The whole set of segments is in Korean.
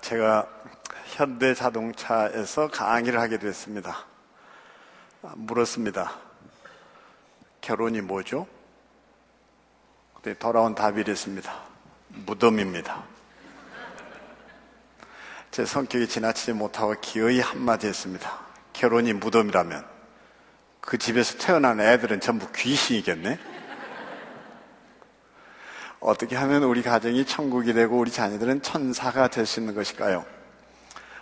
제가 현대 자동차에서 강의를 하게 됐습니다. 물었습니다. 결혼이 뭐죠? 그때 돌아온 답이 이랬습니다. 무덤입니다. 제 성격이 지나치지 못하고 기어이 한마디 했습니다. 결혼이 무덤이라면 그 집에서 태어난 애들은 전부 귀신이겠네? 어떻게 하면 우리 가정이 천국이 되고 우리 자녀들은 천사가 될 수 있는 것일까요?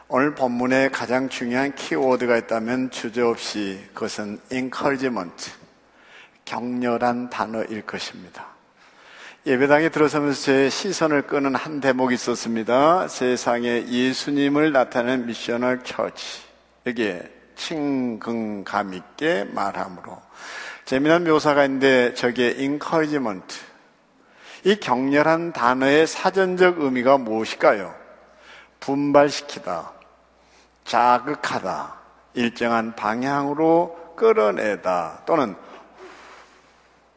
오늘 본문에 가장 중요한 키워드가 있다면 주저없이 그것은 encouragement, 격렬한 단어일 것입니다. 예배당에 들어서면서 제 시선을 끄는 한 대목이 있었습니다. 세상에 예수님을 나타내는 미셔널 처치. 여기에 친근감 있게 말함으로. 재미난 묘사가 있는데 저게 encouragement. 이 격렬한 단어의 사전적 의미가 무엇일까요? 분발시키다, 자극하다, 일정한 방향으로 끌어내다, 또는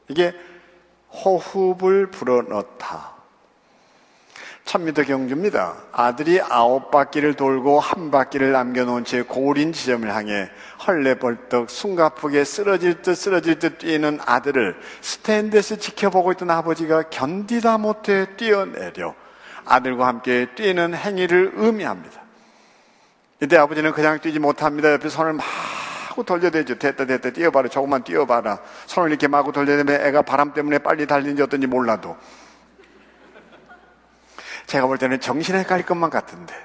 이게 호흡을 불어넣다. 천미터 경주입니다. 아들이 아홉 바퀴를 돌고 한 바퀴를 남겨놓은 채 고린 지점을 향해 헐레벌떡 숨가쁘게 쓰러질 듯 쓰러질 듯 뛰는 아들을 스탠드에서 지켜보고 있던 아버지가 견디다 못해 뛰어내려 아들과 함께 뛰는 행위를 의미합니다. 이때 아버지는 그냥 뛰지 못합니다. 옆에 손을 마구 돌려대죠. 됐다 됐다 뛰어봐라. 조금만 뛰어봐라. 손을 이렇게 마구 돌려대면 애가 바람 때문에 빨리 달리는지 어떤지 몰라도 제가 볼 때는 정신에 헷갈릴 것만 같은데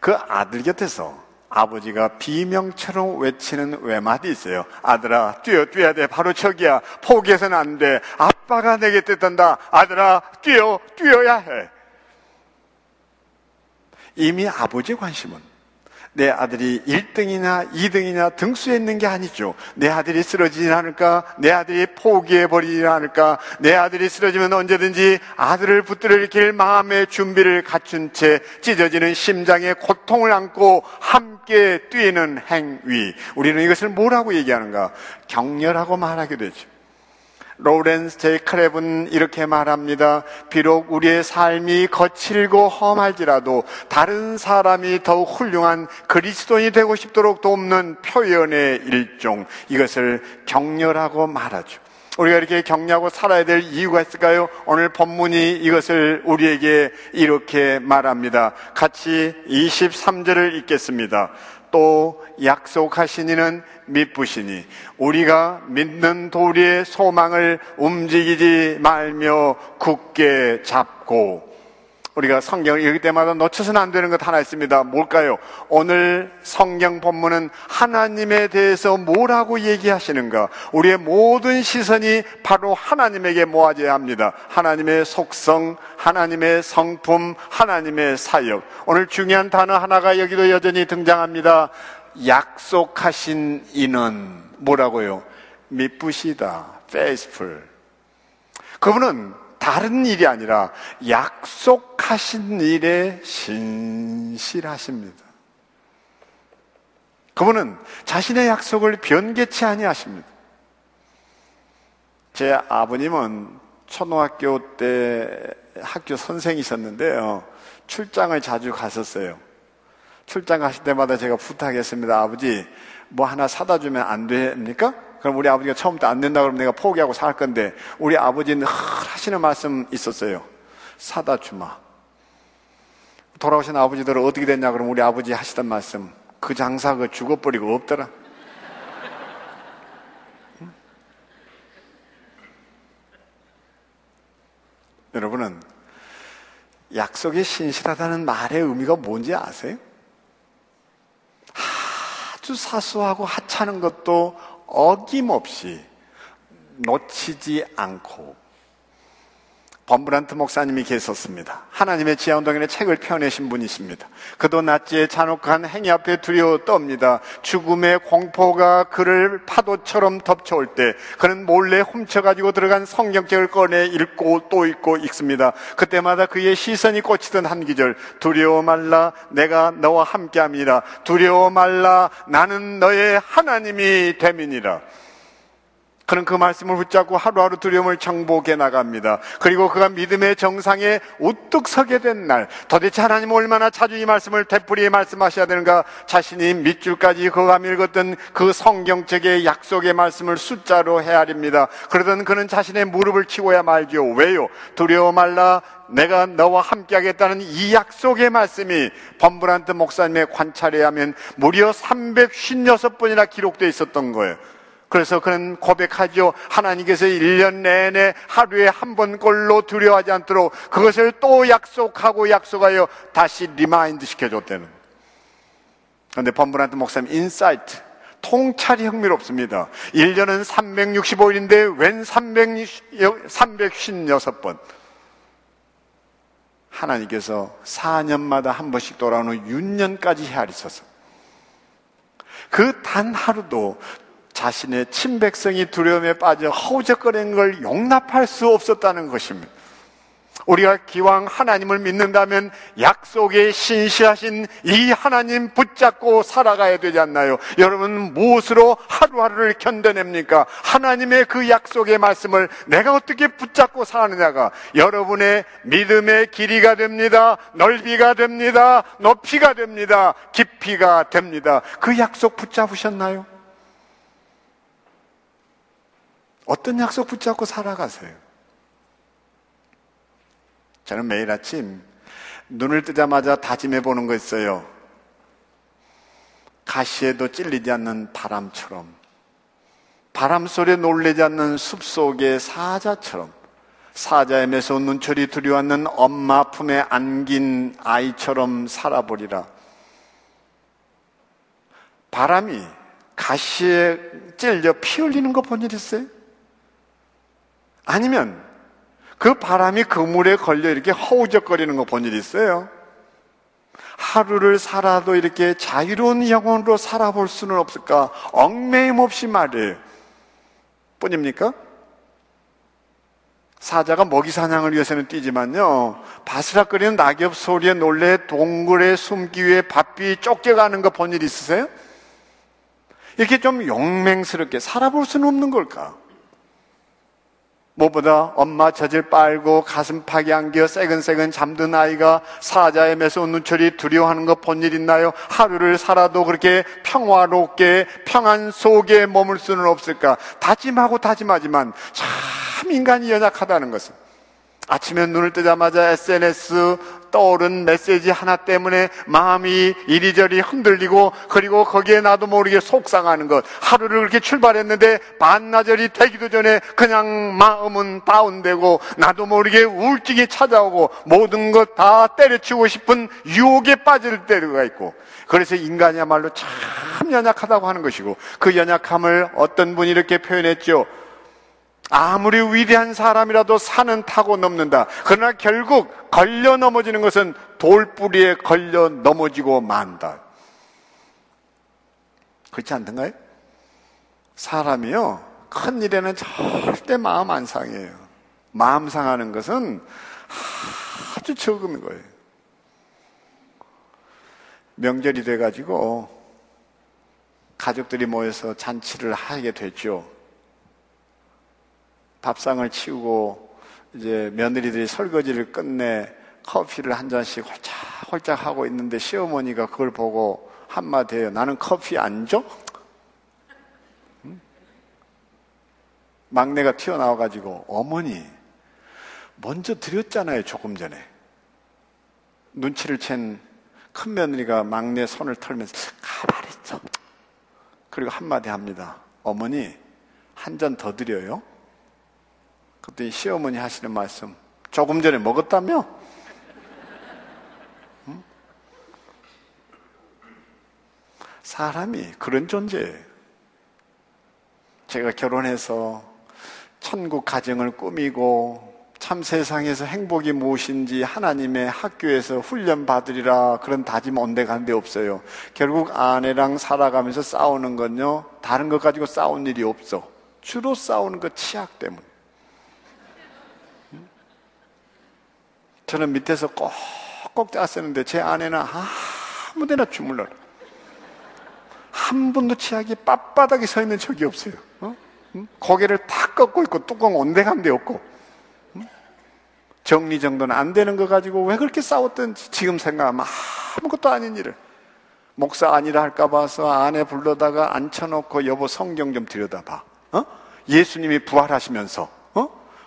그 아들 곁에서 아버지가 비명처럼 외치는 외마디 있어요. 아들아, 뛰어, 뛰어야 돼. 바로 저기야. 포기해서는 안 돼. 아빠가 내게 뜻한다. 아들아, 뛰어, 뛰어야 해. 이미 아버지의 관심은 내 아들이 1등이나 2등이나 등수에 있는 게 아니죠. 내 아들이 쓰러지진 않을까? 내 아들이 포기해버리지 않을까? 내 아들이 쓰러지면 언제든지 아들을 붙들어 일으킬 마음의 준비를 갖춘 채 찢어지는 심장의 고통을 안고 함께 뛰는 행위. 우리는 이것을 뭐라고 얘기하는가? 격렬하고 말하게 되죠. 로렌스 제이 크랩은 이렇게 말합니다. 비록 우리의 삶이 거칠고 험할지라도 다른 사람이 더욱 훌륭한 그리스도인이 되고 싶도록 돕는 표현의 일종. 이것을 격렬하고 말하죠. 우리가 이렇게 격려하고 살아야 될 이유가 있을까요? 오늘 본문이 이것을 우리에게 이렇게 말합니다. 같이 23절을 읽겠습니다. 또 약속하신 이는 믿부시니 우리가 믿는 도리의 소망을 움직이지 말며 굳게 잡고 우리가 성경을 읽을 때마다 놓쳐서는 안 되는 것 하나 있습니다. 뭘까요? 오늘 성경 본문은 하나님에 대해서 뭐라고 얘기하시는가? 우리의 모든 시선이 바로 하나님에게 모아져야 합니다. 하나님의 속성, 하나님의 성품, 하나님의 사역. 오늘 중요한 단어 하나가 여기도 여전히 등장합니다. 약속하신 이는 뭐라고요? 미쁘시다. faithful. 그분은 다른 일이 아니라 약속하신 일에 신실하십니다. 그분은 자신의 약속을 변개치 아니하십니다. 제 아버님은 초등학교 때 학교 선생이셨는데요. 출장을 자주 갔었어요. 출장 가실 때마다 제가 부탁했습니다. 아버지, 뭐 하나 사다 주면 안 됩니까? 그럼 우리 아버지가 처음부터 안 된다 그러면 내가 포기하고 살 건데 우리 아버지는 하시는 말씀 있었어요. 사다 주마. 돌아오신 아버지들은 어떻게 됐냐 그러면 우리 아버지 하시던 말씀 그 장사 그 죽어버리고 없더라. 여러분은 약속이 신실하다는 말의 의미가 뭔지 아세요? 아주 사소하고 하찮은 것도 어김없이 놓치지 않고 범브란트 목사님이 계셨습니다. 하나님의 지하운동에 책을 펴내신 분이십니다. 그도 낫지의 잔혹한 행위 앞에 두려워 떱니다. 죽음의 공포가 그를 파도처럼 덮쳐올 때 그는 몰래 훔쳐가지고 들어간 성경책을 꺼내 읽고 또 읽고 읽습니다. 그때마다 그의 시선이 꽂히던 한 기절 두려워 말라 내가 너와 함께합니다. 두려워 말라 나는 너의 하나님이 됨이니라. 그는 그 말씀을 붙잡고 하루하루 두려움을 정복해 나갑니다. 그리고 그가 믿음의 정상에 우뚝 서게 된 날, 도대체 하나님 얼마나 자주 이 말씀을 되풀이 말씀하셔야 되는가? 자신이 밑줄까지 그가 읽었던 그 성경책의 약속의 말씀을 숫자로 헤아립니다. 그러던 그는 자신의 무릎을 치고야 말죠. 왜요? 두려워 말라. 내가 너와 함께 하겠다는 이 약속의 말씀이 범브란트 목사님의 관찰에 의하면 무려 356번이나 기록되어 있었던 거예요. 그래서 그는 고백하죠. 하나님께서 1년 내내 하루에 한 번꼴로 두려워하지 않도록 그것을 또 약속하고 약속하여 다시 remind 시켜줬다는. 그런데 범브란트 목사님 insight 통찰이 흥미롭습니다. 1년은 365일인데 웬 356번? 하나님께서 4년마다 한 번씩 돌아오는 6년까지 헤아리셔서 그단 하루도 자신의 친백성이 두려움에 빠져 허우적거리는 걸 용납할 수 없었다는 것입니다. 우리가 기왕 하나님을 믿는다면 약속에 신시하신 이 하나님 붙잡고 살아가야 되지 않나요? 여러분 무엇으로 하루하루를 견뎌냅니까? 하나님의 그 약속의 말씀을 내가 어떻게 붙잡고 사느냐가 여러분의 믿음의 길이가 됩니다. 넓이가 됩니다. 높이가 됩니다. 깊이가 됩니다. 그 약속 붙잡으셨나요? 어떤 약속 붙잡고 살아가세요? 저는 매일 아침 눈을 뜨자마자 다짐해 보는 거 있어요. 가시에도 찔리지 않는 바람처럼, 바람 소리에 놀래지 않는 숲 속의 사자처럼, 사자의 매서운 눈초리 두려워하는 엄마 품에 안긴 아이처럼 살아보리라. 바람이 가시에 찔려 피 흘리는 거 본 일 있어요? 아니면 그 바람이 그물에 걸려 이렇게 허우적거리는 거 본 일 있어요? 하루를 살아도 이렇게 자유로운 영혼으로 살아볼 수는 없을까? 얽매임 없이 말이에요. 뿐입니까? 사자가 먹이 사냥을 위해서는 뛰지만요, 바스락거리는 낙엽 소리에 놀래 동굴에 숨기 위해 바삐 쫓겨가는 거 본 일 있으세요? 이렇게 좀 용맹스럽게 살아볼 수는 없는 걸까? 무엇보다 엄마 젖을 빨고 가슴팍에 안겨 새근새근 잠든 아이가 사자의 매서 눈철이 두려워하는 것 본 일 있나요? 하루를 살아도 그렇게 평화롭게 평안 속에 머물 수는 없을까? 다짐하고 다짐하지만 참 인간이 연약하다는 것은 아침에 눈을 뜨자마자 SNS 떠오른 메시지 하나 때문에 마음이 이리저리 흔들리고 그리고 거기에 나도 모르게 속상하는 것. 하루를 그렇게 출발했는데 반나절이 되기도 전에 그냥 마음은 다운되고 나도 모르게 우울증이 찾아오고 모든 것 다 때려치우고 싶은 유혹에 빠질 때가 있고 그래서 인간이야말로 참 연약하다고 하는 것이고 그 연약함을 어떤 분이 이렇게 표현했죠. 아무리 위대한 사람이라도 산은 타고 넘는다. 그러나 결국 걸려 넘어지는 것은 돌뿌리에 걸려 넘어지고 만다. 그렇지 않던가요? 사람이요, 큰 일에는 절대 마음 안 상해요. 마음 상하는 것은 아주 적은 거예요. 명절이 돼가지고 가족들이 모여서 잔치를 하게 됐죠. 밥상을 치우고 이제 며느리들이 설거지를 끝내 커피를 한 잔씩 홀짝홀짝 하고 있는데 시어머니가 그걸 보고 한마디 해요. 나는 커피 안 줘? 막내가 튀어나와가지고 어머니 먼저 드렸잖아요 조금 전에. 눈치를 챈 큰 며느리가 막내 손을 털면서 가만히 있어. 그리고 한마디 합니다 어머니 한 잔 더 드려요 그때 시어머니 하시는 말씀 조금 전에 먹었다며? 응? 사람이 그런 존재예요. 제가 결혼해서 천국 가정을 꾸미고 참 세상에서 행복이 무엇인지 하나님의 학교에서 훈련 받으리라 그런 다짐 온데간데 없어요. 결국 아내랑 살아가면서 싸우는 건요 다른 것 가지고 싸운 일이 없어. 주로 싸우는 것 치약 때문에. 저는 밑에서 꼭꼭 짰었는데 제 아내는 아무 데나 주물러요. 한 번도 치약이 빳바닥에 서 있는 적이 없어요. 어? 고개를 탁 꺾고 있고 뚜껑 온데간데 없고 정리정돈은 안 되는 거 가지고 왜 그렇게 싸웠던지 지금 생각하면 아무것도 아닌 일을 목사 아니라 할까 봐서 아내 불러다가 앉혀놓고 여보 성경 좀 들여다봐 어? 예수님이 부활하시면서 어?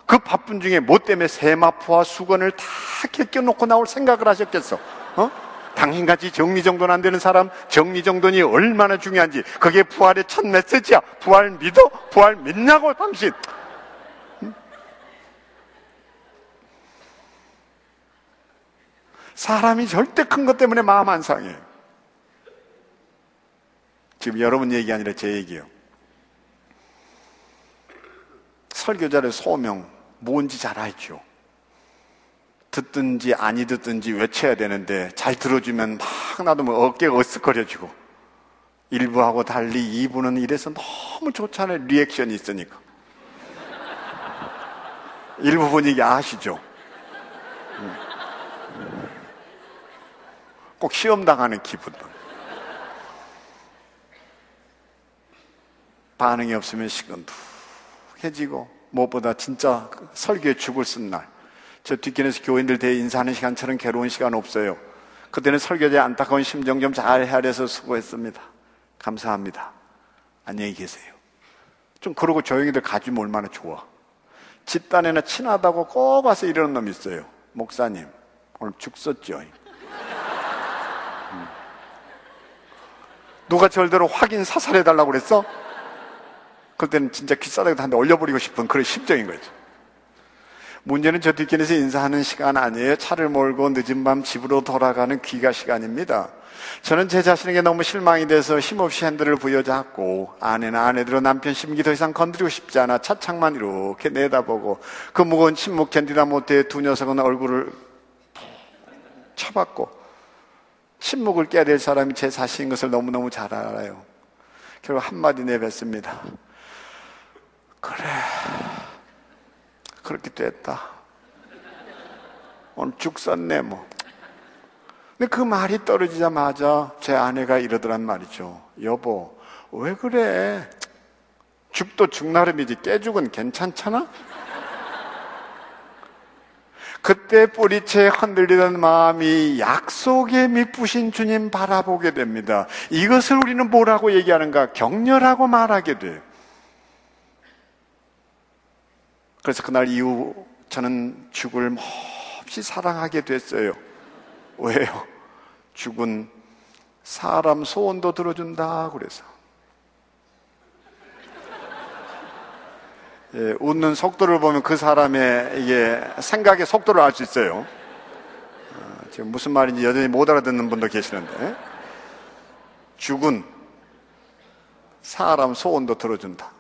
그 바쁜 중에 뭐 때문에 세마포와 수건을 다 벗겨놓고 나올 생각을 하셨겠어 어? 당신같이 정리정돈 안 되는 사람 정리정돈이 얼마나 중요한지 그게 부활의 첫 메시지야 부활 믿어? 부활 믿냐고 당신 사람이 절대 큰 것 때문에 마음 안 상해. 지금 여러분 얘기 아니라 제 얘기예요. 설교자의 소명 뭔지 잘 알죠. 듣든지 아니 듣든지 외쳐야 되는데 잘 들어주면 막 나도 뭐 어깨가 어쓱거려지고 1부하고 달리 2부는 이래서 너무 좋잖아요. 리액션이 있으니까. 1부 분위기 아시죠? 꼭 시험 당하는 기분. 반응이 없으면 시건툭해지고 무엇보다 진짜 설교에 죽을 쓴 날. 저 뒷길에서 교인들 대해 인사하는 시간처럼 괴로운 시간 없어요. 그때는 설교자의 안타까운 심정 좀 잘 헤아려서 수고했습니다. 감사합니다. 안녕히 계세요. 좀 그러고 조용히들 가주면 얼마나 좋아. 집단에나 친하다고 꼭 와서 이러는 놈 있어요. 목사님, 오늘 죽 썼죠? 누가 절대로 확인 사살해달라고 그랬어? 그때는 진짜 귀싸다고 한데 올려버리고 싶은 그런 심정인 거죠. 문제는 저 뒷길에서 인사하는 시간 아니에요. 차를 몰고 늦은 밤 집으로 돌아가는 귀가 시간입니다. 저는 제 자신에게 너무 실망이 돼서 힘없이 핸들을 부여잡고 아내나 아내들은 남편 심기 더 이상 건드리고 싶지 않아 차창만 이렇게 내다보고 그 무거운 침묵 견디다 못해 두 녀석은 얼굴을 쳐봤고 침묵을 깨야 될 사람이 제 자신인 것을 너무너무 잘 알아요. 결국 한마디 내뱉습니다. 그래. 그렇게 됐다. 오늘 죽 썼네, 뭐. 근데 그 말이 떨어지자마자 제 아내가 이러더란 말이죠. 여보, 왜 그래? 죽도 죽나름이지 깨죽은 괜찮잖아? 그때 뿌리채 흔들리던 마음이 약속에 미쁘신 주님 바라보게 됩니다. 이것을 우리는 뭐라고 얘기하는가? 격렬하고 말하게 돼요. 그래서 그날 이후 저는 죽을 몹시 사랑하게 됐어요. 왜요? 죽은 사람 소원도 들어준다 그래서. 예, 웃는 속도를 보면 그 사람의 이게 생각의 속도를 알 수 있어요. 어, 지금 무슨 말인지 여전히 못 알아듣는 분도 계시는데 죽은 사람 소원도 들어준다.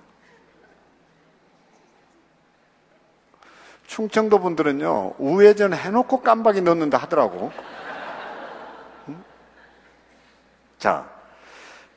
충청도 분들은요 우회전 해놓고 깜박이 넣는다 하더라고. 음? 자,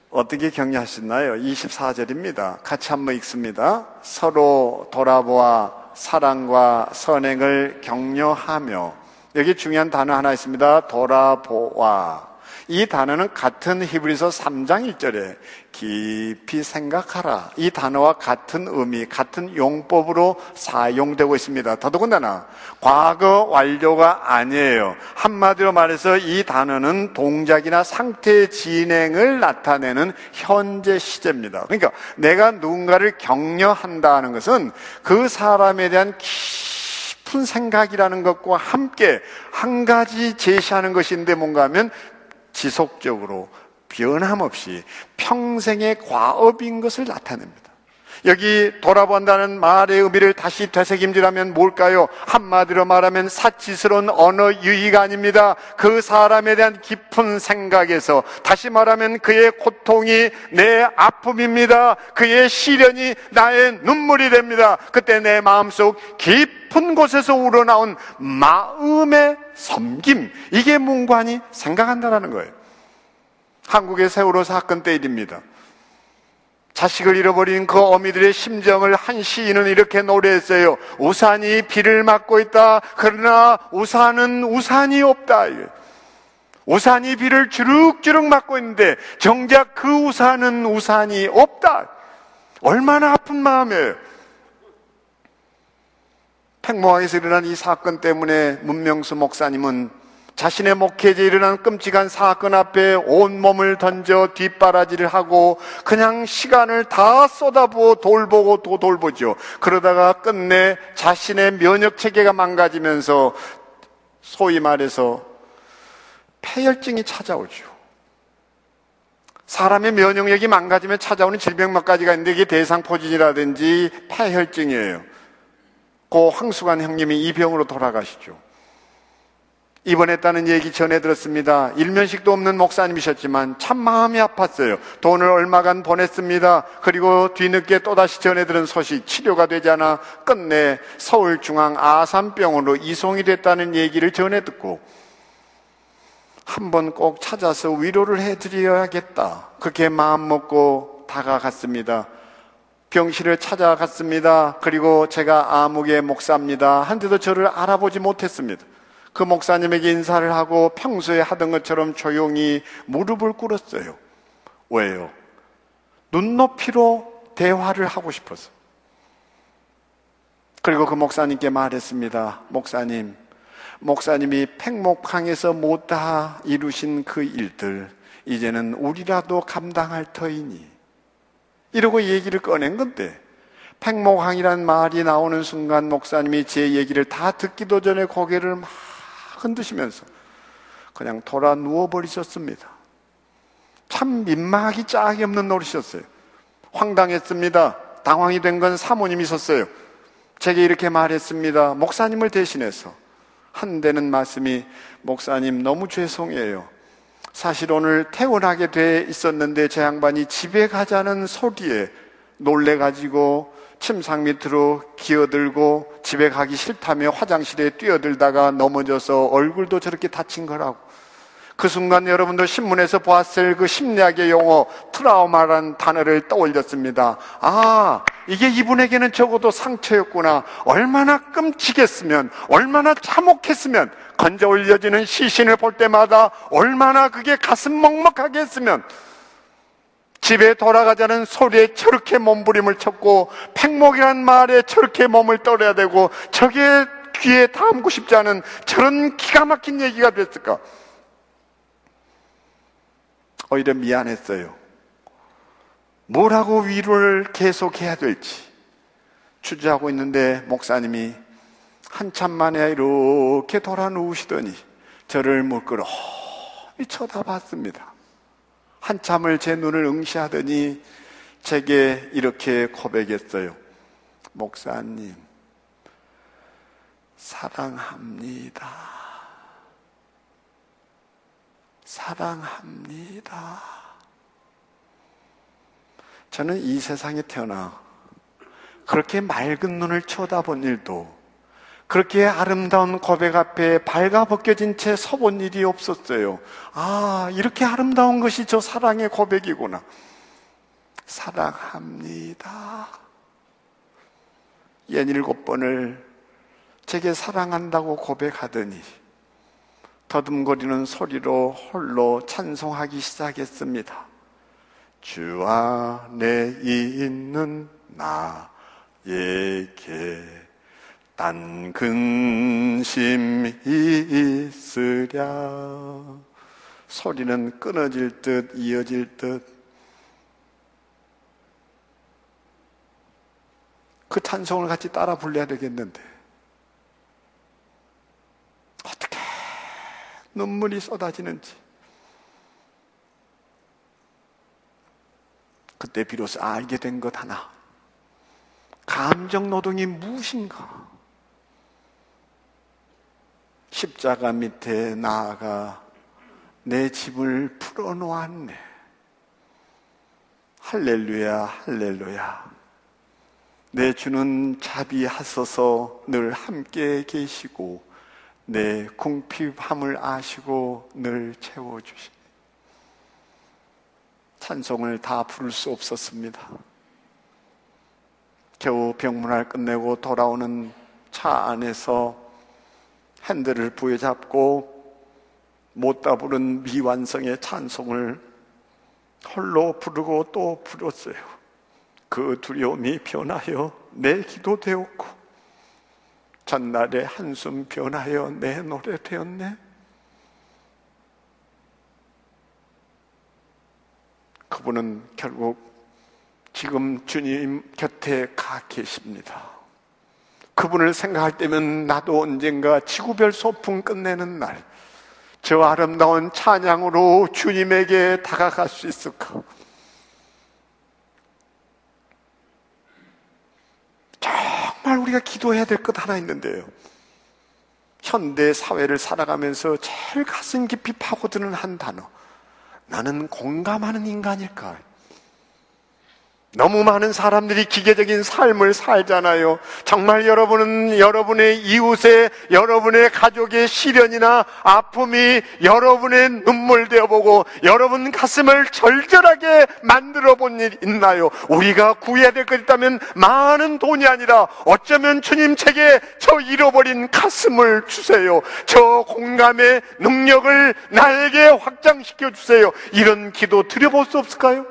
어떻게 격려하셨나요? 24절입니다. 같이 한번 읽습니다. 서로 돌아보아 사랑과 선행을 격려하며 여기 중요한 단어 하나 있습니다. 돌아보아. 이 단어는 같은 히브리서 3장 1절에 깊이 생각하라. 이 단어와 같은 의미, 같은 용법으로 사용되고 있습니다. 더더군다나 과거 완료가 아니에요. 한마디로 말해서 이 단어는 동작이나 상태 진행을 나타내는 현재 시제입니다. 그러니까 내가 누군가를 격려한다는 것은 그 사람에 대한 깊은 생각이라는 것과 함께 한 가지 제시하는 것인데 뭔가 하면 지속적으로 변함없이 평생의 과업인 것을 나타냅니다. 여기 돌아본다는 말의 의미를 다시 되새김질하면 뭘까요? 한마디로 말하면 사치스러운 언어 유희가 아닙니다. 그 사람에 대한 깊은 생각에서 다시 말하면 그의 고통이 내 아픔입니다. 그의 시련이 나의 눈물이 됩니다. 그때 내 마음속 깊은 곳에서 우러나온 마음의 섬김 이게 문관이 생각한다라는 거예요. 한국의 세월호 사건 때 일입니다. 자식을 잃어버린 그 어미들의 심정을 한 시인은 이렇게 노래했어요. 우산이 비를 맞고 있다. 그러나 우산은 우산이 없다. 우산이 비를 주룩주룩 맞고 있는데 정작 그 우산은 우산이 없다. 얼마나 아픈 마음이에요. 팽모항에서 일어난 이 사건 때문에 문명수 목사님은 자신의 목회지에 일어난 끔찍한 사건 앞에 온몸을 던져 뒷바라지를 하고 그냥 시간을 다 쏟아부어 돌보고 또 돌보죠. 그러다가 끝내 자신의 면역 체계가 망가지면서 소위 말해서 폐혈증이 찾아오죠. 사람의 면역력이 망가지면 찾아오는 질병 몇 가지가 있는데 이게 대상포진이라든지 폐혈증이에요. 고 황수관 형님이 이 병으로 돌아가시죠. 입원했다는 얘기 전해 들었습니다. 일면식도 없는 목사님이셨지만 참 마음이 아팠어요. 돈을 얼마간 보냈습니다. 그리고 뒤늦게 또다시 전해 들은 소식, 치료가 되지 않아 끝내 서울중앙 아산병원으로 이송이 됐다는 얘기를 전해 듣고 한번 꼭 찾아서 위로를 해드려야겠다. 그렇게 마음 먹고 다가갔습니다. 병실을 찾아갔습니다. 그리고 제가 아무개 목사입니다. 한데도 저를 알아보지 못했습니다. 그 목사님에게 인사를 하고 평소에 하던 것처럼 조용히 무릎을 꿇었어요. 왜요? 눈높이로 대화를 하고 싶어서. 그리고 그 목사님께 말했습니다. 목사님, 목사님이 팽목항에서 못다 이루신 그 일들, 이제는 우리라도 감당할 터이니. 이러고 얘기를 꺼낸 건데, 팽목항이란 말이 나오는 순간 목사님이 제 얘기를 다 듣기도 전에 고개를 막 흔드시면서 그냥 돌아 누워버리셨습니다. 참 민망하기 짝이 없는 노릇이었어요. 황당했습니다. 당황이 된 건 사모님이셨어요. 제게 이렇게 말했습니다. 목사님을 대신해서. 한대는 말씀이, 목사님 너무 죄송해요. 사실 오늘 퇴원하게 돼 있었는데 제 양반이 집에 가자는 소리에 놀래가지고 침상 밑으로 기어들고 집에 가기 싫다며 화장실에 뛰어들다가 넘어져서 얼굴도 저렇게 다친 거라고. 그 순간 여러분도 신문에서 보았을 그 심리학의 용어 트라우마라는 단어를 떠올렸습니다. 아, 이게 이분에게는 적어도 상처였구나. 얼마나 끔찍했으면, 얼마나 참혹했으면, 건져 올려지는 시신을 볼 때마다 얼마나 그게 가슴 먹먹하게 했으면, 집에 돌아가자는 소리에 저렇게 몸부림을 쳤고 팽목이란 말에 저렇게 몸을 떨어야 되고 저게 귀에 담고 싶지 않은 저런 기가 막힌 얘기가 됐을까? 오히려 미안했어요. 뭐라고 위로를 계속해야 될지 주저하고 있는데 목사님이 한참 만에 이렇게 돌아 누우시더니 저를 물끄러 쳐다봤습니다. 한참을 제 눈을 응시하더니 제게 이렇게 고백했어요. 목사님, 사랑합니다. 사랑합니다. 저는 이 세상에 태어나 그렇게 맑은 눈을 쳐다본 일도 그렇게 아름다운 고백 앞에 발가 벗겨진 채 서본 일이 없었어요. 아, 이렇게 아름다운 것이 저 사랑의 고백이구나. 사랑합니다. 연일곱 번을 제게 사랑한다고 고백하더니 더듬거리는 소리로 홀로 찬송하기 시작했습니다. 주 안에 있는 나에게 딴 근심이 있으랴. 소리는 끊어질 듯 이어질 듯. 그 찬송을 같이 따라 불러야 되겠는데. 어떻게 눈물이 쏟아지는지. 그때 비로소 알게 된 것 하나. 감정 노동이 무엇인가? 십자가 밑에 나아가 내 집을 풀어놓았네. 할렐루야, 할렐루야. 내 주는 자비하소서 늘 함께 계시고 내 궁핍함을 아시고 늘 채워주시. 찬송을 다 부를 수 없었습니다. 겨우 병문안 끝내고 돌아오는 차 안에서 핸들을 부여잡고 못다 부른 미완성의 찬송을 홀로 부르고 또 부렸어요. 그 두려움이 변하여 내 기도 되었고 전날의 한숨 변하여 내 노래 되었네. 그분은 결국 지금 주님 곁에 가 계십니다. 그분을 생각할 때면 나도 언젠가 지구별 소풍 끝내는 날, 저 아름다운 찬양으로 주님에게 다가갈 수 있을까? 정말 우리가 기도해야 될 것 하나 있는데요. 현대 사회를 살아가면서 제일 가슴 깊이 파고드는 한 단어. 나는 공감하는 인간일까? 너무 많은 사람들이 기계적인 삶을 살잖아요. 정말 여러분은 여러분의 이웃의, 여러분의 가족의 시련이나 아픔이 여러분의 눈물 되어보고 여러분 가슴을 절절하게 만들어 본 일 있나요? 우리가 구해야 될 것 있다면 많은 돈이 아니라 어쩌면 주님 책에 저 잃어버린 가슴을 주세요. 저 공감의 능력을 나에게 확장시켜 주세요. 이런 기도 드려볼 수 없을까요?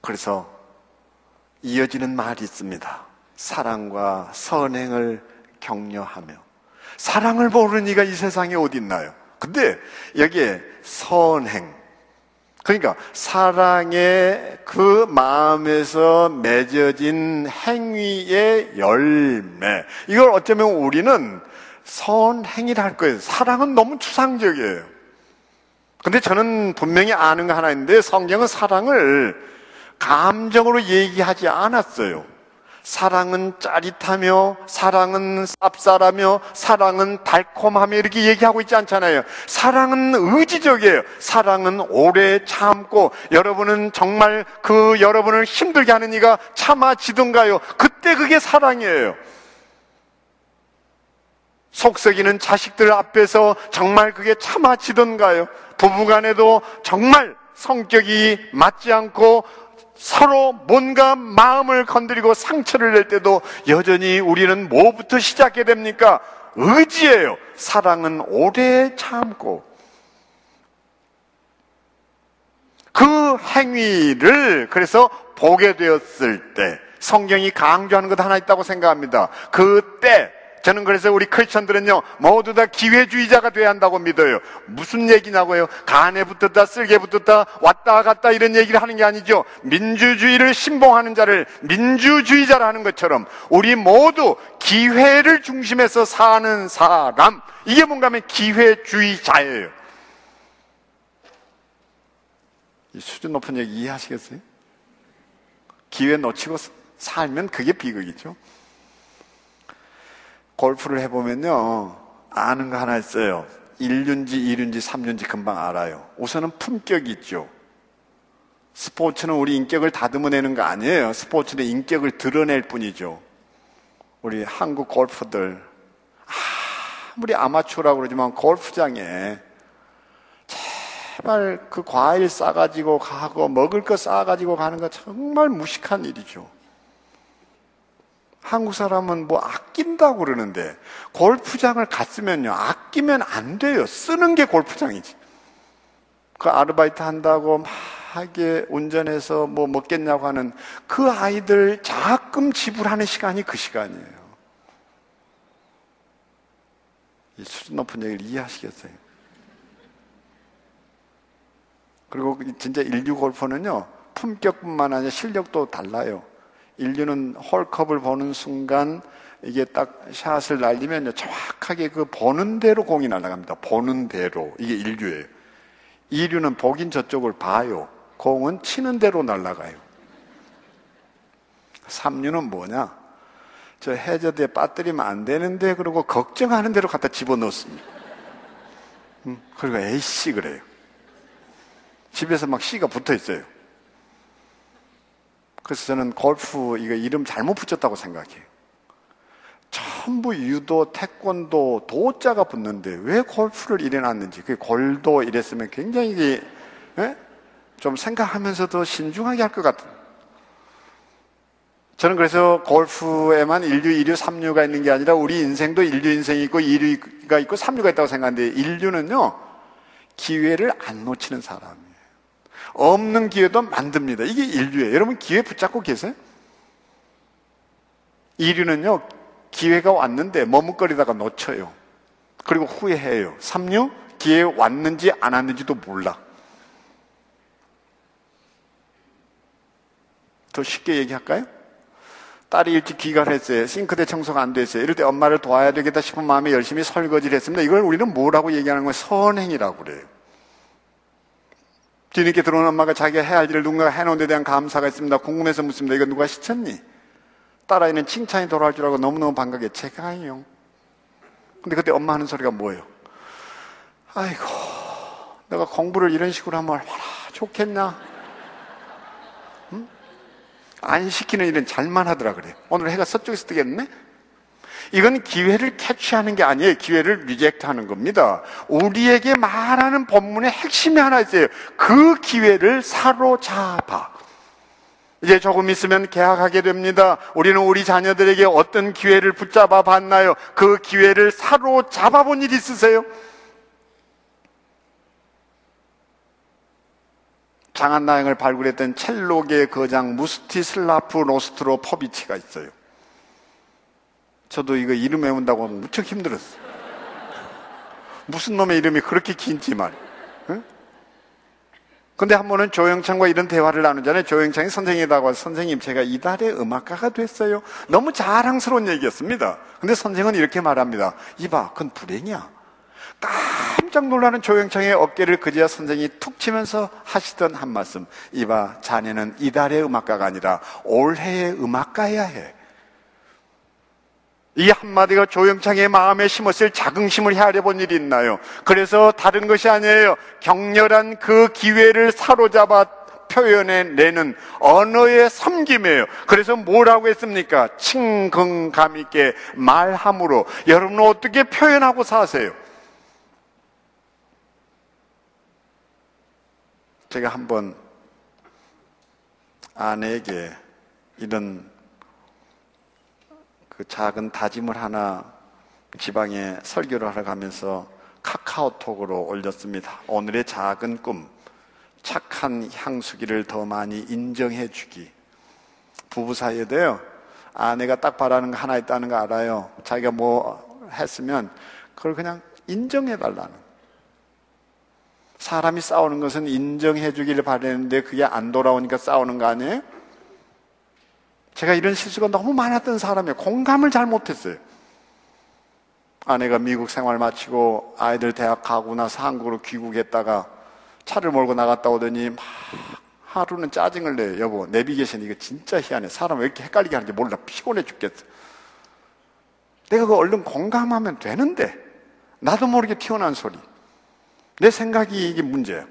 그래서 이어지는 말이 있습니다. 사랑과 선행을 격려하며 사랑을 모르는 이가 이 세상에 어디 있나요? 근데 여기에 선행 그러니까 사랑의 그 마음에서 맺어진 행위의 열매 이걸 어쩌면 우리는 선행이라 할 거예요. 사랑은 너무 추상적이에요. 근데 저는 분명히 아는 거 하나 있는데 성경은 사랑을 감정으로 얘기하지 않았어요. 사랑은 짜릿하며, 사랑은 쌉쌀하며, 사랑은 달콤하며 이렇게 얘기하고 있지 않잖아요. 사랑은 의지적이에요. 사랑은 오래 참고, 여러분은 정말 그 여러분을 힘들게 하는 이가 참아지던가요? 그때 그게 사랑이에요. 속썩이는 자식들 앞에서 정말 그게 참아지던가요? 부부간에도 정말 성격이 맞지 않고 서로 뭔가 마음을 건드리고 상처를 낼 때도 여전히 우리는 뭐부터 시작해야 됩니까? 의지예요. 사랑은 오래 참고. 그 행위를 그래서 보게 되었을 때 성경이 강조하는 것 하나 있다고 생각합니다. 그때 저는 그래서 우리 크리스천들은요 모두 다 기회주의자가 돼야 한다고 믿어요. 무슨 얘기냐고요? 간에 붙었다, 쓸개 붙었다, 왔다 갔다 이런 얘기를 하는 게 아니죠. 민주주의를 신봉하는 자를 민주주의자라는 것처럼 우리 모두 기회를 중심해서 사는 사람 이게 뭔가 하면 기회주의자예요. 이 수준 높은 얘기 이해하시겠어요? 기회 놓치고 살면 그게 비극이죠. 골프를 해보면요. 아는 거 하나 있어요. 1륜지, 2륜지, 3륜지 금방 알아요. 우선은 품격이 있죠. 스포츠는 우리 인격을 다듬어내는 거 아니에요. 스포츠는 인격을 드러낼 뿐이죠. 우리 한국 골프들, 아무리 아마추어라고 그러지만 골프장에 제발 그 과일 싸가지고 가고 먹을 거 싸가지고 가는 거 정말 무식한 일이죠. 한국 사람은 뭐 아낀다고 그러는데 골프장을 갔으면요. 아끼면 안 돼요. 쓰는 게 골프장이지. 그 아르바이트 한다고 막 하게 운전해서 뭐 먹겠냐고 하는 그 아이들 자금 지불하는 시간이 그 시간이에요. 이 수준 높은 얘기를 이해하시겠어요? 그리고 진짜 일류 골퍼는요 품격뿐만 아니라 실력도 달라요 인류는 홀컵을 보는 순간 이게 딱 샷을 날리면 정확하게 그 보는 대로 공이 날아갑니다. 보는 대로. 이게 인류예요. 이류는 보긴 저쪽을 봐요. 공은 치는 대로 날아가요. 삼류는 뭐냐? 저 해저드에 빠뜨리면 안 되는데 그러고 걱정하는 대로 갖다 집어넣습니다. 음, 그리고 에이씨 그래요. 집에서 막 씨가 붙어 있어요. 그래서 저는 골프 이거 이름 잘못 붙였다고 생각해요. 전부 유도, 태권도, 도자가 붙는데 왜 골프를 이래 놨는지, 그 골도 이랬으면 굉장히 예? 좀 생각하면서도 신중하게 할 것 같은. 저는 그래서 골프에만 1류, 2류, 3류가 있는 게 아니라 우리 인생도 1류 인생이 있고 2류가 있고 3류가 있다고 생각하는데 1류는요, 기회를 안 놓치는 사람이에요. 없는 기회도 만듭니다. 이게 인류예요. 여러분 기회 붙잡고 계세요? 인류는요, 기회가 왔는데 머뭇거리다가 놓쳐요. 그리고 후회해요. 3류, 기회 왔는지 안 왔는지도 몰라. 더 쉽게 얘기할까요? 딸이 일찍 귀가를 했어요. 싱크대 청소가 안 됐어요. 이럴 때 엄마를 도와야 되겠다 싶은 마음에 열심히 설거지를 했습니다. 이걸 우리는 뭐라고 얘기하는 거예요? 선행이라고 그래요. 뒤늦게 들어온 엄마가 자기가 해야 할 일을 누군가 해놓은 데 대한 감사가 있습니다. 궁금해서 묻습니다. 이거 누가 시켰니? 딸아이는 칭찬이 돌아올 줄 알고 너무너무 반갑게 제가요. 근데 그때 엄마 하는 소리가 뭐예요? 아이고, 내가 공부를 이런 식으로 하면 얼마나 좋겠나? 응? 안 시키는 일은 잘만 하더라 그래. 오늘 해가 서쪽에서 뜨겠네? 이건 기회를 캐치하는 게 아니에요. 기회를 리젝트하는 겁니다. 우리에게 말하는 본문의 핵심이 하나 있어요. 그 기회를 사로잡아. 이제 조금 있으면 개학하게 됩니다. 우리는 우리 자녀들에게 어떤 기회를 붙잡아 봤나요? 그 기회를 사로잡아 본 일 있으세요? 장한나영을 발굴했던 첼로계 거장 무스티슬라프 로스트로 포비치가 있어요. 저도 이거 이름 외운다고 무척 힘들었어요. 무슨 놈의 이름이 그렇게 긴지 말. 응? 근데 한 번은 조영창과 이런 대화를 나누잖아요. 조영창이 선생이라고 해서 선생님 제가 이달의 음악가가 됐어요. 너무 자랑스러운 얘기였습니다. 근데 선생은 이렇게 말합니다. 이봐, 그건 불행이야. 깜짝 놀라는 조영창의 어깨를 그제야 선생이 툭 치면서 하시던 한 말씀. 이봐, 자네는 이달의 음악가가 아니라 올해의 음악가야 해. 이 한마디가 조영창의 마음에 심었을 자긍심을 헤아려 본 일이 있나요? 그래서 다른 것이 아니에요. 격렬한 그 기회를 사로잡아 표현해내는 언어의 섬김이에요. 그래서 뭐라고 했습니까? 칭긍감 있게 말함으로 여러분은 어떻게 표현하고 사세요? 제가 한번 아내에게 이런 그 작은 다짐을 하나 지방에 설교를 하러 가면서 카카오톡으로 올렸습니다. 오늘의 작은 꿈, 착한 향수기를 더 많이 인정해 주기. 부부 사이에도요, 아내가 딱 바라는 거 하나 있다는 거 알아요. 자기가 뭐 했으면 그걸 그냥 인정해 달라는. 사람이 싸우는 것은 인정해 주기를 바라는데 그게 안 돌아오니까 싸우는 거 아니에요? 제가 이런 실수가 너무 많았던 사람이에요. 공감을 잘 못했어요. 아내가 미국 생활 마치고 아이들 대학 가고 나서 한국으로 귀국했다가 차를 몰고 나갔다 오더니 막 하루는 짜증을 내요. 여보, 내비게이션 이거 진짜 희한해. 사람 왜 이렇게 헷갈리게 하는지 몰라. 피곤해 죽겠어. 내가 그 얼른 공감하면 되는데 나도 모르게 튀어나온 소리. 내 생각이 이게 문제야.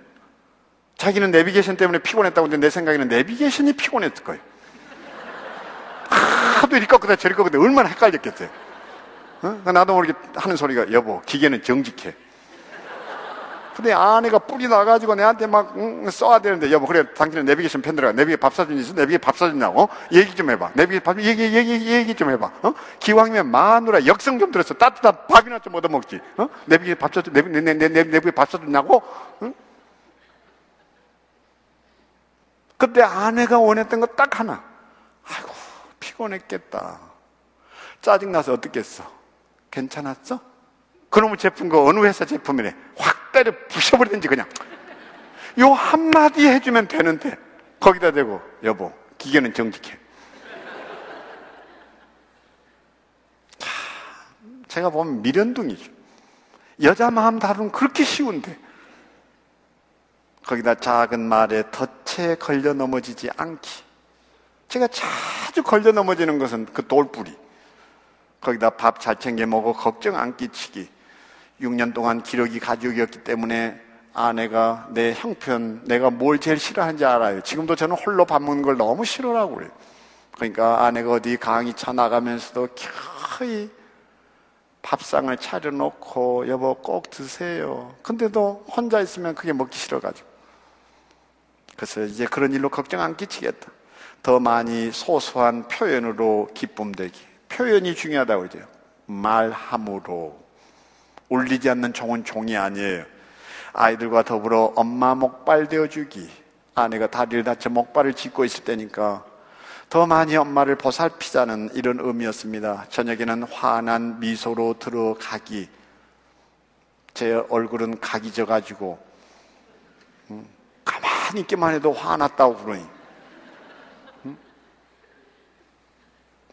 자기는 내비게이션 때문에 피곤했다고 하는데 내 생각에는 내비게이션이 피곤했을 거예요. 하도 이리 꺾거다 저리 꺾거다 얼마나 헷갈렸겠어요. 어? 나도 모르게 하는 소리가 여보 기계는 정직해. 근데 아내가 뿔이 나가지고 내한테 막 응, 써야 되는데 여보 그래 당신은 내비게이션 팬들아 내비게 밥 사준이 있어? 내비게 밥 사줬냐고? 얘기 좀 해봐. 내비게 밥 얘기 얘기 얘기 좀 해봐. 어? 기왕이면 마누라 역성 좀 들었어. 따뜻한 밥이나 좀 얻어 먹지. 어? 내비게 밥 사줬 내비 내, 내, 내, 내비게 밥 사줬냐고? 응? 그때 아내가 원했던 거 딱 하나. 피곤했겠다. 짜증나서 어떻겠어? 괜찮았어? 그놈의 제품 그 어느 회사 제품이래. 확 때려 부셔버리든지 그냥. 요 한마디 해주면 되는데 거기다 대고 여보 기계는 정직해. 제가 보면 미련둥이죠. 여자 마음 다루는 그렇게 쉬운데 거기다 작은 말에 덫에 걸려 넘어지지 않기. 제가 자주 걸려 넘어지는 것은 그 돌뿌리. 거기다 밥 잘 챙겨 먹어 걱정 안 끼치기. 6년 동안 기러기 가족이었기 때문에 아내가 내 형편, 내가 뭘 제일 싫어하는지 알아요. 지금도 저는 홀로 밥 먹는 걸 너무 싫어하고 그래요. 그러니까 아내가 어디 강의 차 나가면서도 켜이 밥상을 차려놓고 여보 꼭 드세요. 근데도 혼자 있으면 그게 먹기 싫어가지고. 그래서 이제 그런 일로 걱정 안 끼치겠다. 더 많이 소소한 표현으로 기쁨 되기. 표현이 중요하다고 그러죠. 말함으로. 울리지 않는 종은 종이 아니에요. 아이들과 더불어 엄마 목발 되어주기. 아내가 다리를 다쳐 목발을 짚고 있을 때니까 더 많이 엄마를 보살피자는 이런 의미였습니다. 저녁에는 환한 미소로 들어가기. 제 얼굴은 각이 져가지고, 음, 가만히 있기만 해도 화났다고 그러니.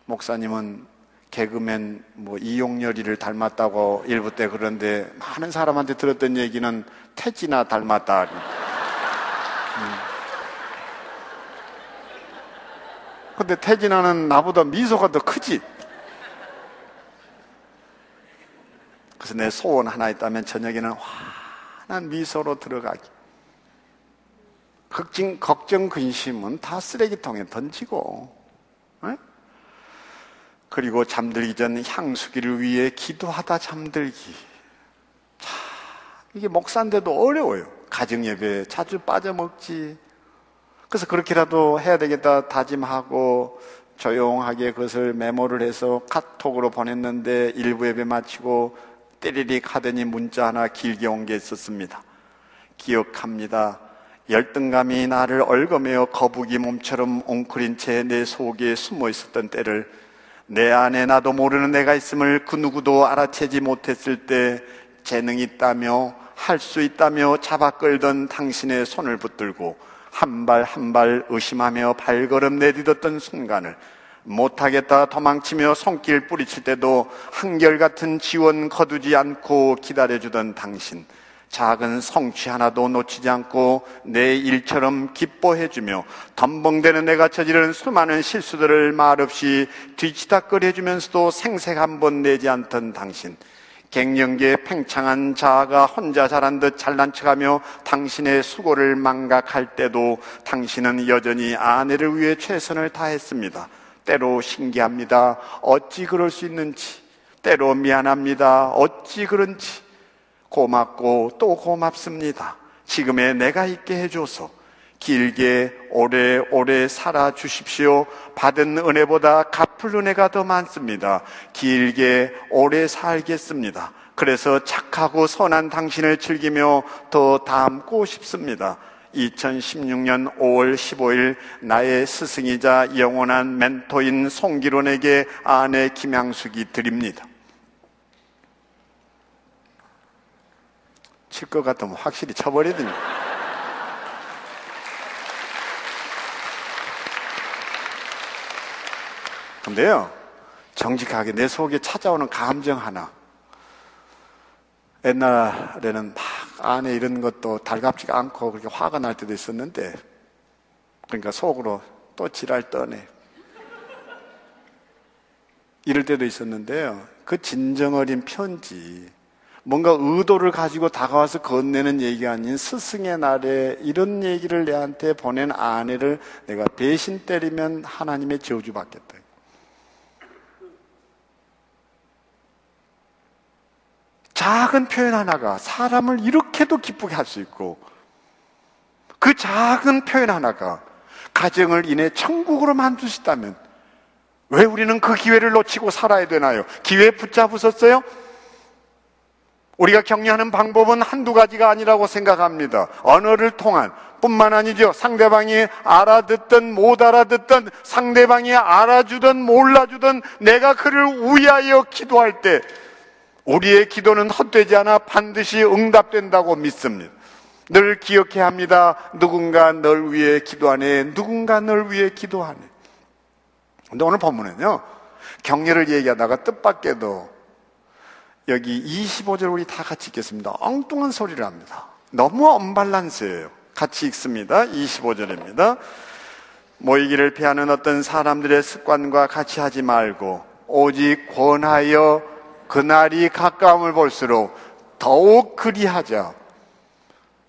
목사님은 개그맨 뭐 이용렬이를 닮았다고 일부 때 그런데 많은 사람한테 들었던 얘기는 태진아 닮았다. 음. 근데 태진아는 나보다 미소가 더 크지. 그래서 내 소원 하나 있다면 저녁에는 환한 미소로 들어가기. 걱정, 걱정, 근심은 다 쓰레기통에 던지고, 에? 그리고 잠들기 전 향수기를 위해 기도하다 잠들기. 참, 이게 목사인데도 어려워요. 가정예배 자주 빠져먹지. 그래서 그렇게라도 해야 되겠다 다짐하고 조용하게 그것을 메모를 해서 카톡으로 보냈는데 일부 예배 마치고 때리릭 하더니 문자 하나 길게 온 게 있었습니다. 기억합니다. 열등감이 나를 얽어매어 거북이 몸처럼 웅크린 채 내 속에 숨어 있었던 때를 내 안에 나도 모르는 내가 있음을 그 누구도 알아채지 못했을 때 재능이 있다며 할 수 있다며 잡아 끌던 당신의 손을 붙들고 한 발 한 발 의심하며 발걸음 내딛었던 순간을 못하겠다 도망치며 손길 뿌리칠 때도 한결같은 지원 거두지 않고 기다려주던 당신 작은 성취 하나도 놓치지 않고 내 일처럼 기뻐해주며 덤벙대는 내가 저지른 수많은 실수들을 말없이 뒤치다거려주면서도 생색 한 번 내지 않던 당신 갱년기에 팽창한 자아가 혼자 잘한 듯 잘난 척하며 당신의 수고를 망각할 때도 당신은 여전히 아내를 위해 최선을 다했습니다. 때로 신기합니다. 어찌 그럴 수 있는지. 때로 미안합니다. 어찌 그런지. 고맙고 또 고맙습니다. 지금의 내가 있게 해줘서 길게 오래오래 살아 주십시오. 받은 은혜보다 갚을 은혜가 더 많습니다. 길게 오래 살겠습니다. 그래서 착하고 선한 당신을 즐기며 더 닮고 싶습니다. 2016년 5월 15일 나의 스승이자 영원한 멘토인 송기론에게 아내 김양숙이 드립니다. 칠 것 같으면 확실히 쳐버리더니. 근데요, 정직하게 내 속에 찾아오는 감정 하나. 옛날에는 막 안에 이런 것도 달갑지가 않고 그렇게 화가 날 때도 있었는데, 그러니까 속으로 또 지랄 떠네. 이럴 때도 있었는데요. 그 진정 어린 편지, 뭔가 의도를 가지고 다가와서 건네는 얘기가 아닌 스승의 날에 이런 얘기를 내한테 보낸 아내를 내가 배신 때리면 하나님의 저주 받겠다. 작은 표현 하나가 사람을 이렇게도 기쁘게 할 수 있고 그 작은 표현 하나가 가정을 인해 천국으로 만들 수 있다면 왜 우리는 그 기회를 놓치고 살아야 되나요? 기회 붙잡으셨어요? 우리가 격려하는 방법은 한두 가지가 아니라고 생각합니다. 언어를 통한 뿐만 아니죠. 상대방이 알아듣든 못 알아듣든 상대방이 알아주든 몰라주든 내가 그를 위하여 기도할 때 우리의 기도는 헛되지 않아 반드시 응답된다고 믿습니다. 늘 기억해야 합니다. 누군가 널 위해 기도하네. 누군가 널 위해 기도하네. 근데 오늘 본문은요, 격려를 얘기하다가 뜻밖에도 여기 25절 우리 다 같이 읽겠습니다. 엉뚱한 소리를 합니다. 너무 언발란스예요. 같이 읽습니다. 25절입니다. 모이기를 피하는 어떤 사람들의 습관과 같이 하지 말고 오직 권하여 그날이 가까움을 볼수록 더욱 그리하자.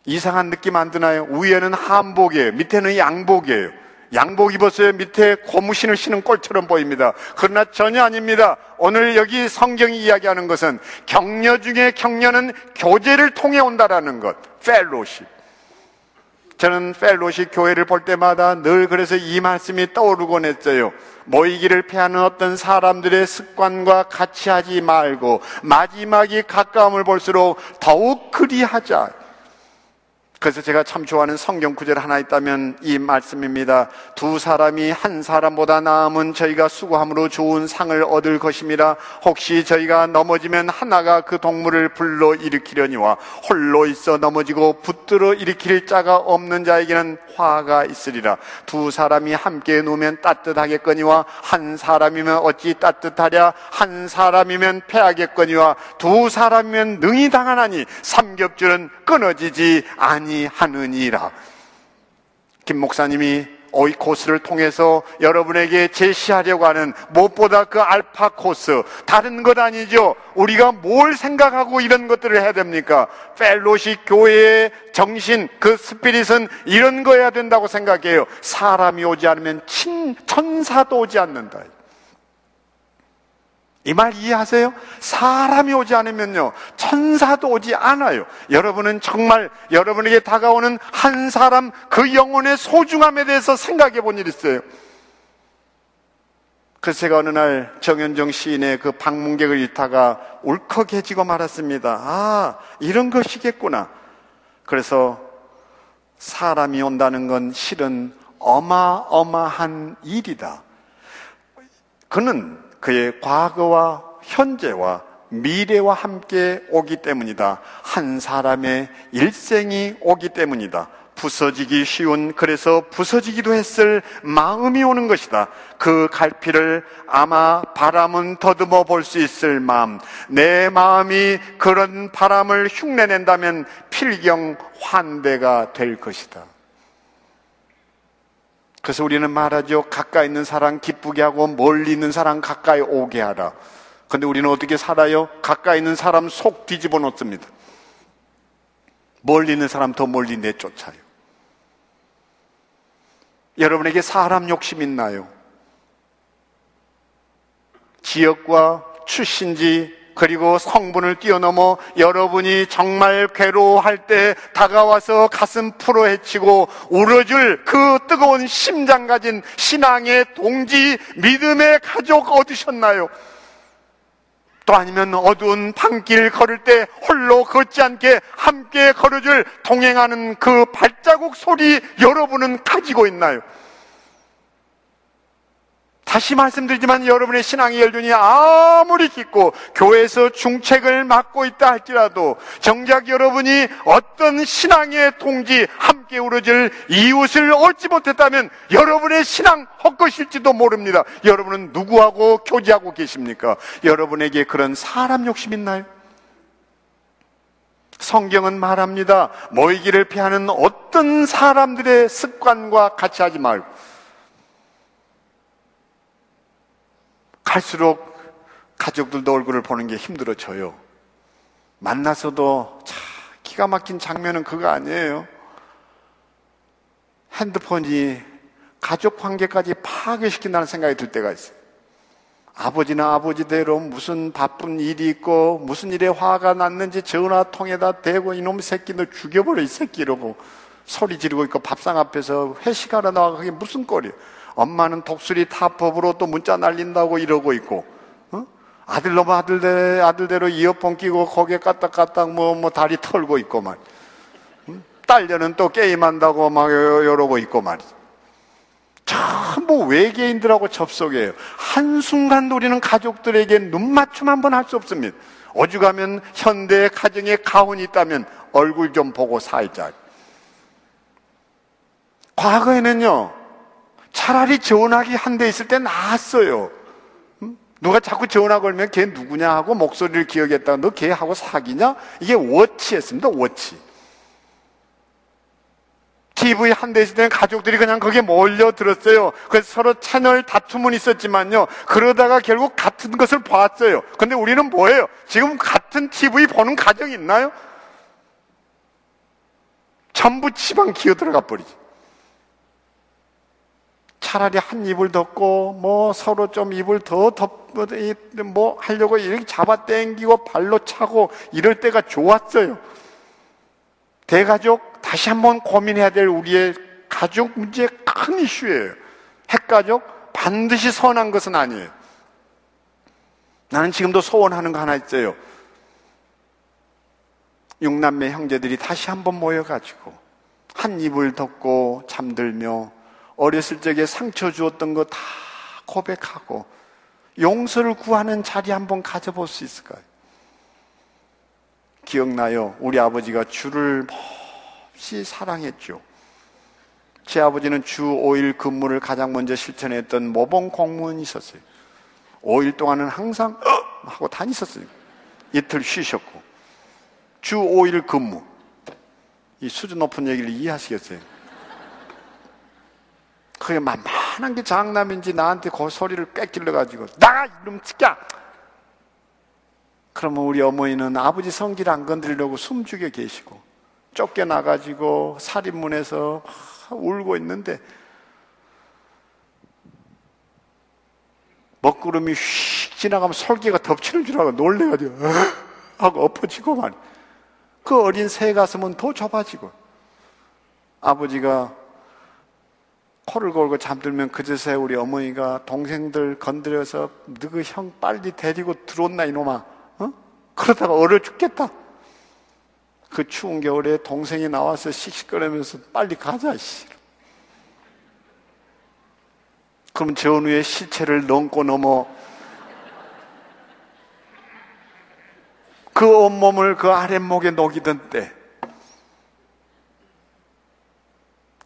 이상한 느낌 안 드나요? 위에는 한복이에요. 밑에는 양복이에요. 양복 입었어요. 밑에 고무신을 신은 꼴처럼 보입니다. 그러나 전혀 아닙니다. 오늘 여기 성경이 이야기하는 것은 격려 중에 격려는 교제를 통해 온다라는 것. 펠로십. 저는 펠로시 교회를 볼 때마다 늘 그래서 이 말씀이 떠오르곤 했어요. 모이기를 피하는 어떤 사람들의 습관과 같이 하지 말고 마지막이 가까움을 볼수록 더욱 그리하자. 그래서 제가 참 좋아하는 성경 구절 하나 있다면 이 말씀입니다. 두 사람이 한 사람보다 나음은 저희가 수고함으로 좋은 상을 얻을 것입니다. 혹시 저희가 넘어지면 하나가 그 동물을 불러 일으키려니와 홀로 있어 넘어지고 붙들어 일으킬 자가 없는 자에게는 화가 있으리라. 두 사람이 함께 놓으면 따뜻하겠거니와 한 사람이면 어찌 따뜻하랴? 한 사람이면 패하겠거니와 두 사람이면 능히 당하나니 삼겹줄은 끊어지지 아니 하느니라. 김 목사님이 오이코스를 통해서 여러분에게 제시하려고 하는 무엇보다 그 알파 코스 다른 것 아니죠. 우리가 뭘 생각하고 이런 것들을 해야 됩니까? 펠로시 교회의 정신 그 스피릿은 이런 거여야 된다고 생각해요. 사람이 오지 않으면 친 천사도 오지 않는다. 이 말 이해하세요? 사람이 오지 않으면요, 천사도 오지 않아요. 여러분은 정말 여러분에게 다가오는 한 사람 그 영혼의 소중함에 대해서 생각해 본 일 있어요. 그래서 제가 어느 날 정현정 시인의 그 방문객을 읽다가 울컥해지고 말았습니다. 아, 이런 것이겠구나. 그래서 사람이 온다는 건 실은 어마어마한 일이다. 그는 그의 과거와 현재와 미래와 함께 오기 때문이다. 한 사람의 일생이 오기 때문이다. 부서지기 쉬운 그래서 부서지기도 했을 마음이 오는 것이다. 그 갈피를 아마 바람은 더듬어 볼 수 있을 마음. 내 마음이 그런 바람을 흉내낸다면 필경 환대가 될 것이다. 그래서 우리는 말하죠. 가까이 있는 사람 기쁘게 하고 멀리 있는 사람 가까이 오게 하라. 근데 우리는 어떻게 살아요? 가까이 있는 사람 속 뒤집어 놓습니다. 멀리 있는 사람 더 멀리 내쫓아요. 여러분에게 사람 욕심 있나요? 지역과 출신지 그리고 성분을 뛰어넘어 여러분이 정말 괴로워할 때 다가와서 가슴 풀어 헤치고 울어줄 그 뜨거운 심장 가진 신앙의 동지, 믿음의 가족 얻으셨나요? 또 아니면 어두운 밤길 걸을 때 홀로 걷지 않게 함께 걸어줄 동행하는 그 발자국 소리 여러분은 가지고 있나요? 다시 말씀드리지만 여러분의 신앙의 열전이 아무리 깊고 교회에서 중책을 맡고 있다 할지라도 정작 여러분이 어떤 신앙의 동지 함께 우러질 이웃을 얻지 못했다면 여러분의 신앙 헛것일지도 모릅니다. 여러분은 누구하고 교제하고 계십니까? 여러분에게 그런 사람 욕심 있나요? 성경은 말합니다. 모이기를 피하는 어떤 사람들의 습관과 같이 하지 말고 갈수록 가족들도 얼굴을 보는 게 힘들어져요. 만나서도 참 기가 막힌 장면은 그거 아니에요. 핸드폰이 가족 관계까지 파괴시킨다는 생각이 들 때가 있어요. 아버지는 아버지대로 무슨 바쁜 일이 있고 무슨 일에 화가 났는지 전화통에다 대고 이놈 새끼 너 죽여버려 이 새끼 이러고 소리 지르고 있고 밥상 앞에서 회식하러 나와 그게 무슨 꼴이에요. 엄마는 독수리 타법으로 또 문자 날린다고 이러고 있고, 어? 아들 놈 아들대, 아들대로 이어폰 끼고 거기에 까딱까딱 뭐, 뭐 다리 털고 있고 말. 응? 딸녀는 또 게임한다고 막 이러고 있고 말이죠. 전부 외계인들하고 접속해요. 한순간도 우리는 가족들에게 눈맞춤 한 번 할 수 없습니다. 오죽하면 현대 가정에 가훈이 있다면 얼굴 좀 보고 살자. 과거에는요, 차라리 전화기 한 대 있을 때 나았어요. 누가 자꾸 전화 걸면 걔 누구냐 하고 목소리를 기억했다가 너 걔하고 사귀냐? 이게 워치였습니다, 워치. TV 한 대 있을 때는 가족들이 그냥 거기에 몰려들었어요. 그래서 서로 채널 다툼은 있었지만요. 그러다가 결국 같은 것을 봤어요. 근데 우리는 뭐예요? 지금 같은 TV 보는 가정이 있나요? 전부 지방 기어 들어가 버리죠. 차라리 한 입을 덮고 뭐 서로 좀 입을 더 덮, 뭐 하려고 이렇게 잡아 당기고 발로 차고 이럴 때가 좋았어요. 대가족 다시 한번 고민해야 될 우리의 가족 문제 큰 이슈예요. 핵가족 반드시 선한 것은 아니에요. 나는 지금도 소원하는 거 하나 있어요. 육남매 형제들이 다시 한번 모여가지고 한 입을 덮고 잠들며 어렸을 적에 상처 주었던 거 다 고백하고 용서를 구하는 자리 한번 가져볼 수 있을까요? 기억나요? 우리 아버지가 주를 몹시 사랑했죠. 제 아버지는 주 5일 근무를 가장 먼저 실천했던 모범 공무원이 있었어요. 5일 동안은 항상 어! 하고 다니셨어요. 이틀 쉬셨고. 주 5일 근무. 이 수준 높은 얘기를 이해하시겠어요? 그게 만만한 게 장남인지 나한테 그 소리를 뺏길러 가지고 나가 이놈 치야! 그러면 우리 어머니는 아버지 성질 안 건드리려고 숨죽여 계시고 쫓겨나가지고 살인문에서 울고 있는데 먹구름이 휙 지나가면 설계가 덮치는 줄 알고 놀래가지고 하고 엎어지고만 그 어린 새 가슴은 더 좁아지고 아버지가 코를 골고 잠들면 그제서야 우리 어머니가 동생들 건드려서 너그 형 빨리 데리고 들어온나 이놈아 어? 그러다가 얼어 죽겠다 그 추운 겨울에 동생이 나와서 씩씩거리면서 빨리 가자 씨. 그럼 전우의 시체를 넘고 넘어 그 온몸을 그 아랫목에 녹이던 때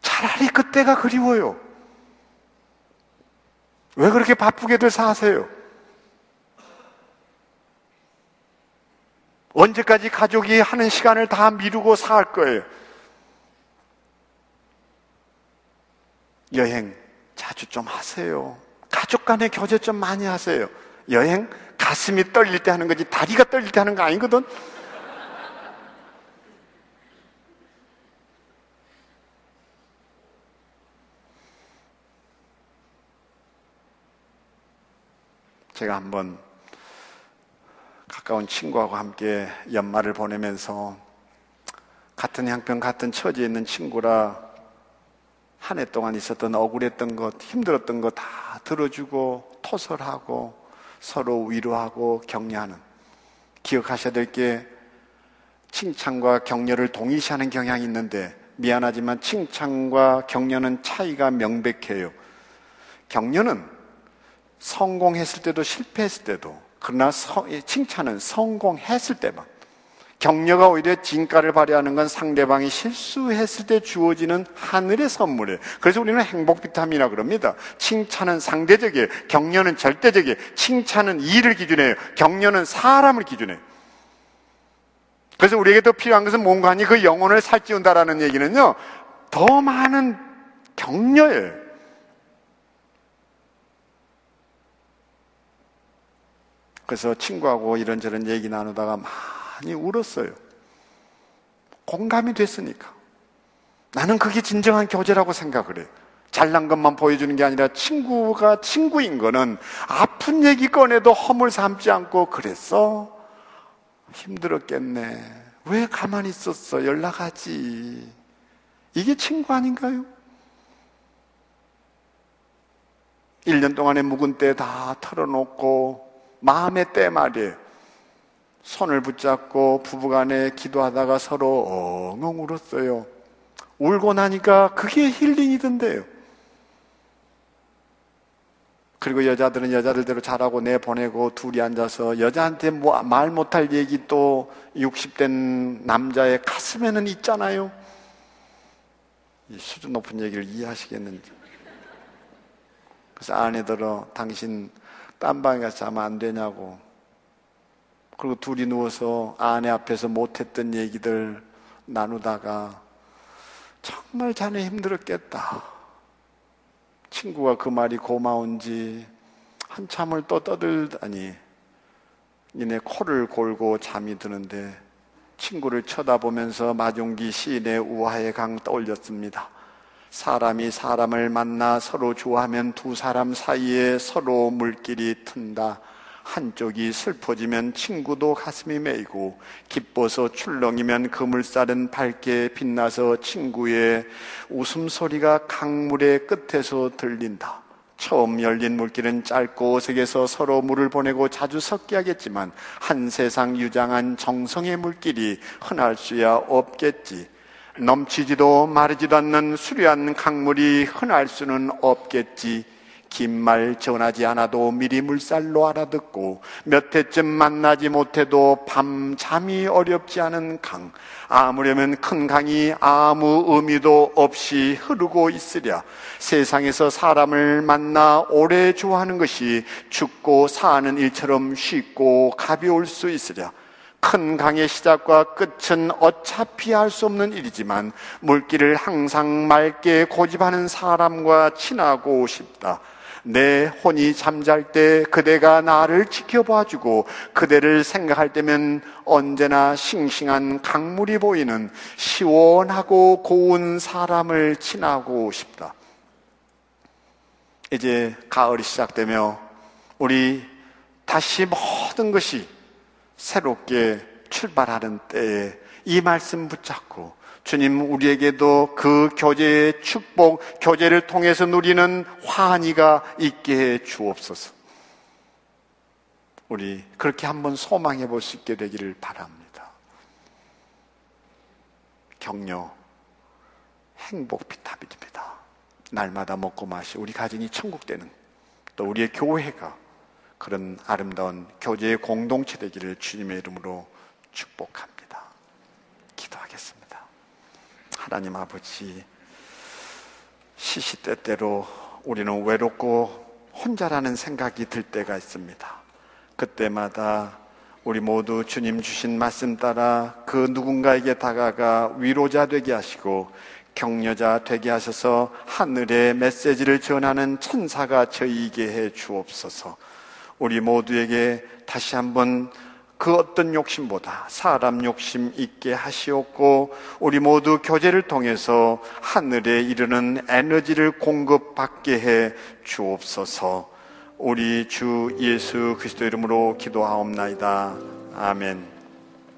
차라리 그때가 그리워요. 왜 그렇게 바쁘게들 사세요? 언제까지 가족이 하는 시간을 다 미루고 살 거예요? 여행 자주 좀 하세요. 가족 간의 교제 좀 많이 하세요. 여행 가슴이 떨릴 때 하는 거지 다리가 떨릴 때 하는 거 아니거든? 제가 한번 가까운 친구하고 함께 연말을 보내면서 같은 향평, 같은 처지에 있는 친구라 한 해 동안 있었던 억울했던 것, 힘들었던 것 다 들어주고 토설하고 서로 위로하고 격려하는 기억하셔야 될 게 칭찬과 격려를 동일시하는 경향이 있는데 미안하지만 칭찬과 격려는 차이가 명백해요. 격려는 성공했을 때도 실패했을 때도 그러나 칭찬은 성공했을 때만 격려가 오히려 진가를 발휘하는 건 상대방이 실수했을 때 주어지는 하늘의 선물이에요. 그래서 우리는 행복 비타민이라 그럽니다. 칭찬은 상대적이에요. 격려는 절대적이에요. 칭찬은 일을 기준해요. 격려는 사람을 기준해요. 그래서 우리에게 더 필요한 것은 뭔가 하니 그 영혼을 살찌운다라는 얘기는요, 더 많은 격려예요. 그래서 친구하고 이런저런 얘기 나누다가 많이 울었어요. 공감이 됐으니까. 나는 그게 진정한 교제라고 생각을 해요. 잘난 것만 보여주는 게 아니라 친구가 친구인 거는 아픈 얘기 꺼내도 허물 삼지 않고 그랬어? 힘들었겠네. 왜 가만히 있었어? 연락하지. 이게 친구 아닌가요? 1년 동안의 묵은 때 다 털어놓고 마음의 때 말이에요. 손을 붙잡고 부부간에 기도하다가 서로 엉엉 울었어요. 울고 나니까 그게 힐링이던데요. 그리고 여자들은 여자들대로 잘하고 내보내고 둘이 앉아서 여자한테 뭐 말 못할 얘기 또 60된 남자의 가슴에는 있잖아요. 이 수준 높은 얘기를 이해하시겠는지. 그래서 아내들어 당신 딴 방에 가서 자면 안 되냐고. 그리고 둘이 누워서 아내 앞에서 못했던 얘기들 나누다가 정말 자네 힘들었겠다. 친구가 그 말이 고마운지 한참을 또 떠들다니 니네 코를 골고 잠이 드는데 친구를 쳐다보면서 마중기 시인의 우화의 강 떠올렸습니다. 사람이 사람을 만나 서로 좋아하면 두 사람 사이에 서로 물길이 튼다. 한쪽이 슬퍼지면 친구도 가슴이 메이고 기뻐서 출렁이면 그물살은 밝게 빛나서 친구의 웃음소리가 강물의 끝에서 들린다. 처음 열린 물길은 짧고 어색해서 서로 물을 보내고 자주 섞게 하겠지만 한 세상 유장한 정성의 물길이 흔할 수야 없겠지. 넘치지도 마르지도 않는 수려한 강물이 흔할 수는 없겠지. 긴 말 전하지 않아도 미리 물살로 알아듣고 몇 해쯤 만나지 못해도 밤 잠이 어렵지 않은 강. 아무려면 큰 강이 아무 의미도 없이 흐르고 있으랴. 세상에서 사람을 만나 오래 좋아하는 것이 죽고 사는 일처럼 쉽고 가벼울 수 있으랴. 큰 강의 시작과 끝은 어차피 할수 없는 일이지만 물길을 항상 맑게 고집하는 사람과 친하고 싶다. 내 혼이 잠잘 때 그대가 나를 지켜봐 주고 그대를 생각할 때면 언제나 싱싱한 강물이 보이는 시원하고 고운 사람을 친하고 싶다. 이제 가을이 시작되며 우리 다시 모든 것이 새롭게 출발하는 때에 이 말씀 붙잡고 주님 우리에게도 그 교제의 축복, 교제를 통해서 누리는 환희가 있게 해 주옵소서. 우리 그렇게 한번 소망해 볼 수 있게 되기를 바랍니다. 격려, 행복 비타민입니다. 날마다 먹고 마시 우리 가정이 천국 되는 또 우리의 교회가 그런 아름다운 교제의 공동체 되기를 주님의 이름으로 축복합니다. 기도하겠습니다. 하나님 아버지, 시시때때로 우리는 외롭고 혼자라는 생각이 들 때가 있습니다. 그때마다 우리 모두 주님 주신 말씀 따라 그 누군가에게 다가가 위로자 되게 하시고 격려자 되게 하셔서 하늘의 메시지를 전하는 천사가 저희에게 해 주옵소서. 우리 모두에게 다시 한번 그 어떤 욕심보다 사람 욕심 있게 하시옵고 우리 모두 교제를 통해서 하늘에 이르는 에너지를 공급받게 해 주옵소서. 우리 주 예수 그리스도 이름으로 기도하옵나이다. 아멘.